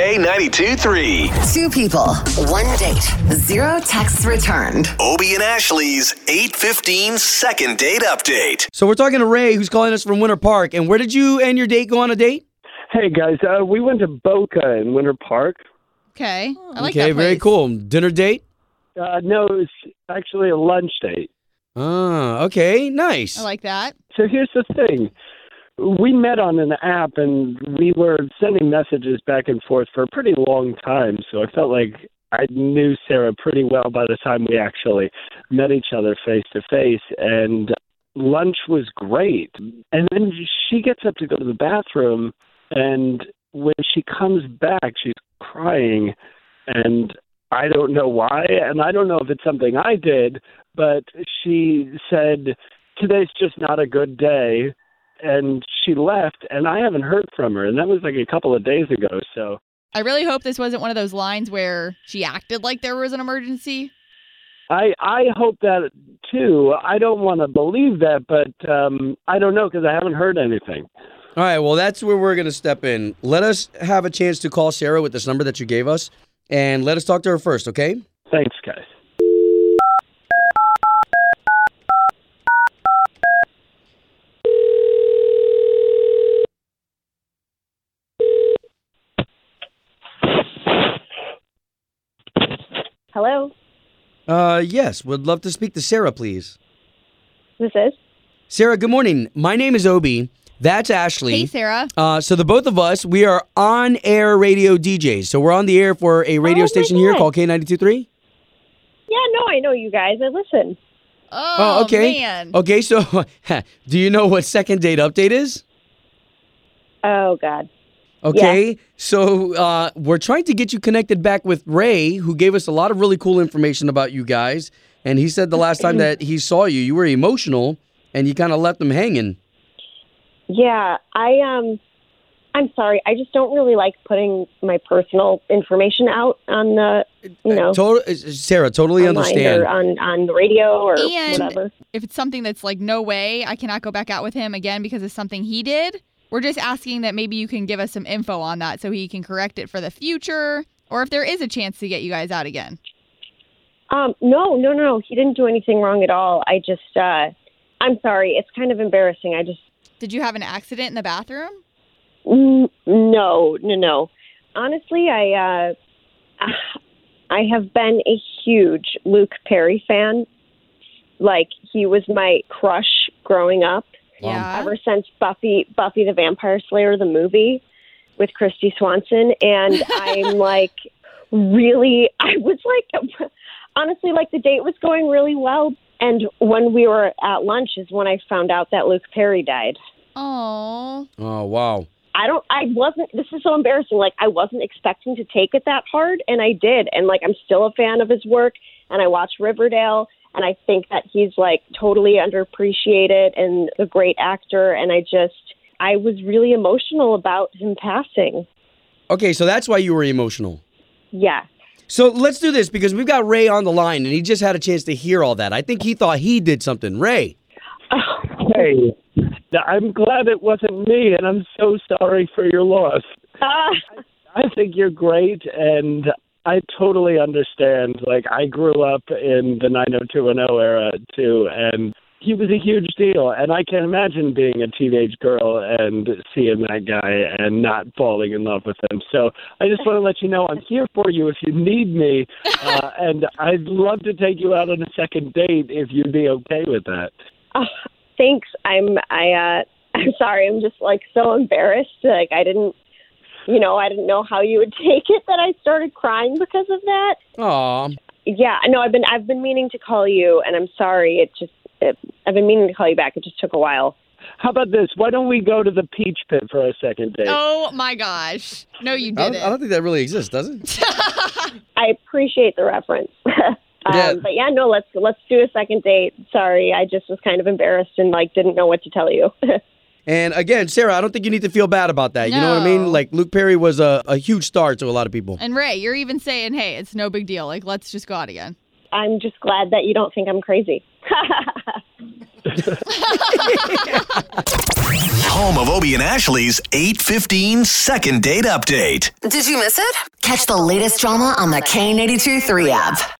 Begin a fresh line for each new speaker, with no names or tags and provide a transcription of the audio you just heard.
K92 3.
Two people, one date, zero texts returned.
Obie and Ashley's 815 second date update.
So we're talking to Ray, who's calling us from Winter Park. And where did you and your date go on a date?
Hey guys, uh, we went to Boca in Winter Park.
Okay. I like
okay,
that
very
place.
cool. Dinner date?
Uh, no, it was actually a lunch date.
Ah, okay, nice.
I like that.
So here's the thing. We met on an app and we were sending messages back and forth for a pretty long time. So I felt like I knew Sarah pretty well by the time we actually met each other face to face. And lunch was great. And then she gets up to go to the bathroom. And when she comes back, she's crying. And I don't know why. And I don't know if it's something I did, but she said, Today's just not a good day and she left and I haven't heard from her and that was like a couple of days ago so
I really hope this wasn't one of those lines where she acted like there was an emergency.
I I hope that too I don't want to believe that but um I don't know cuz I haven't heard anything
All right, well, that's where we're going to step in. Let us have a chance to call Sarah with this number that you gave us, and let us talk to her first, okay?
thanks guys
Hello,
Uh, yes, would love to speak to Sarah, please.
this is.
Sarah, good morning. My name is Obie. That's Ashley.
Hey, Sarah.
Uh, so the both of us, we are on-air radio DJs. So we're on the air for a radio
Oh,
station here called K92.3.
Yeah, no, I know you guys. I listen.
Oh,
okay.
man.
Okay, so do you know what second date update is?
Oh God.
Okay, so uh, we're trying to get you connected back with Ray, who gave us a lot of really cool information about you guys. And he said the last time that he saw you, you were emotional and you kind of left them hanging.
Yeah, I um, I'm sorry. I just don't really like putting my personal information out on the, you know,
Total, uh, Sarah, totally
online
understand.
on on the radio or
And-
whatever.
If it's something that's like, no way, I cannot go back out with him again because of something he did, we're just asking that maybe you can give us some info on that so he can correct it for the future or if there is a chance to get you guys out again.
Um, no, no, no, no. He didn't do anything wrong at all. I just, uh, I'm sorry. It's kind of embarrassing. I just,
Did you have an accident in the bathroom?
mm, no, no, no. Honestly, I, uh, I have been a huge Luke Perry fan. Like he was my crush growing up.
Um, yeah.
ever since Buffy Buffy the Vampire Slayer the movie with Kristy Swanson and I'm like really I was like honestly like the date was going really well and when we were at lunch is when I found out that Luke Perry died.
Oh.
Oh, wow.
I don't I wasn't this is so embarrassing like I wasn't expecting to take it that hard and I did and like I'm still a fan of his work and I watch Riverdale and I think that he's like totally underappreciated and a great actor and I just I was really emotional about him passing.
Okay, so that's why you were emotional.
Yeah.
So let's do this because we've got Ray on the line and he just had a chance to hear all that. I think he thought he did something. Ray.
hey I'm glad it wasn't me and I'm so sorry for your loss
Ah,
I think you're great, and I totally understand. Like, I grew up in the 90210 era too, and he was a huge deal. And I can imagine being a teenage girl and seeing that guy and not falling in love with him. So I just want to let you know I'm here for you if you need me, uh, and I'd love to take you out on a second date if you'd be okay with that.
ah, thanks. I'm I uh I'm sorry. I'm just like so embarrassed. Like I didn't you know, I didn't know how you would take it that I started crying because of that.
Aw.
Yeah, I know. I've been I've been meaning to call you, and I'm sorry. It just it, I've been meaning to call you back. It just took a while.
How about this? Why don't we go to the Peach Pit for a second date?
Oh my gosh. No, you
I don't,
didn't.
I don't think that really exists, does it?
I appreciate the reference. um,
Yeah.
But yeah, no, let's let's do a second date. Sorry, I just was kind of embarrassed and like didn't know what to tell you.
And again, Sarah, I don't think you need to feel bad about that. You know what I mean? Like Luke Perry was a, a huge star to a lot of people.
and Ray, you're even saying, hey, it's no big deal. Like, let's just go out again.
I'm just glad that you don't think I'm crazy.
Home of Obie and Ashley's 815 second date update.
Did you miss it? Catch the latest drama on the K82 3 app.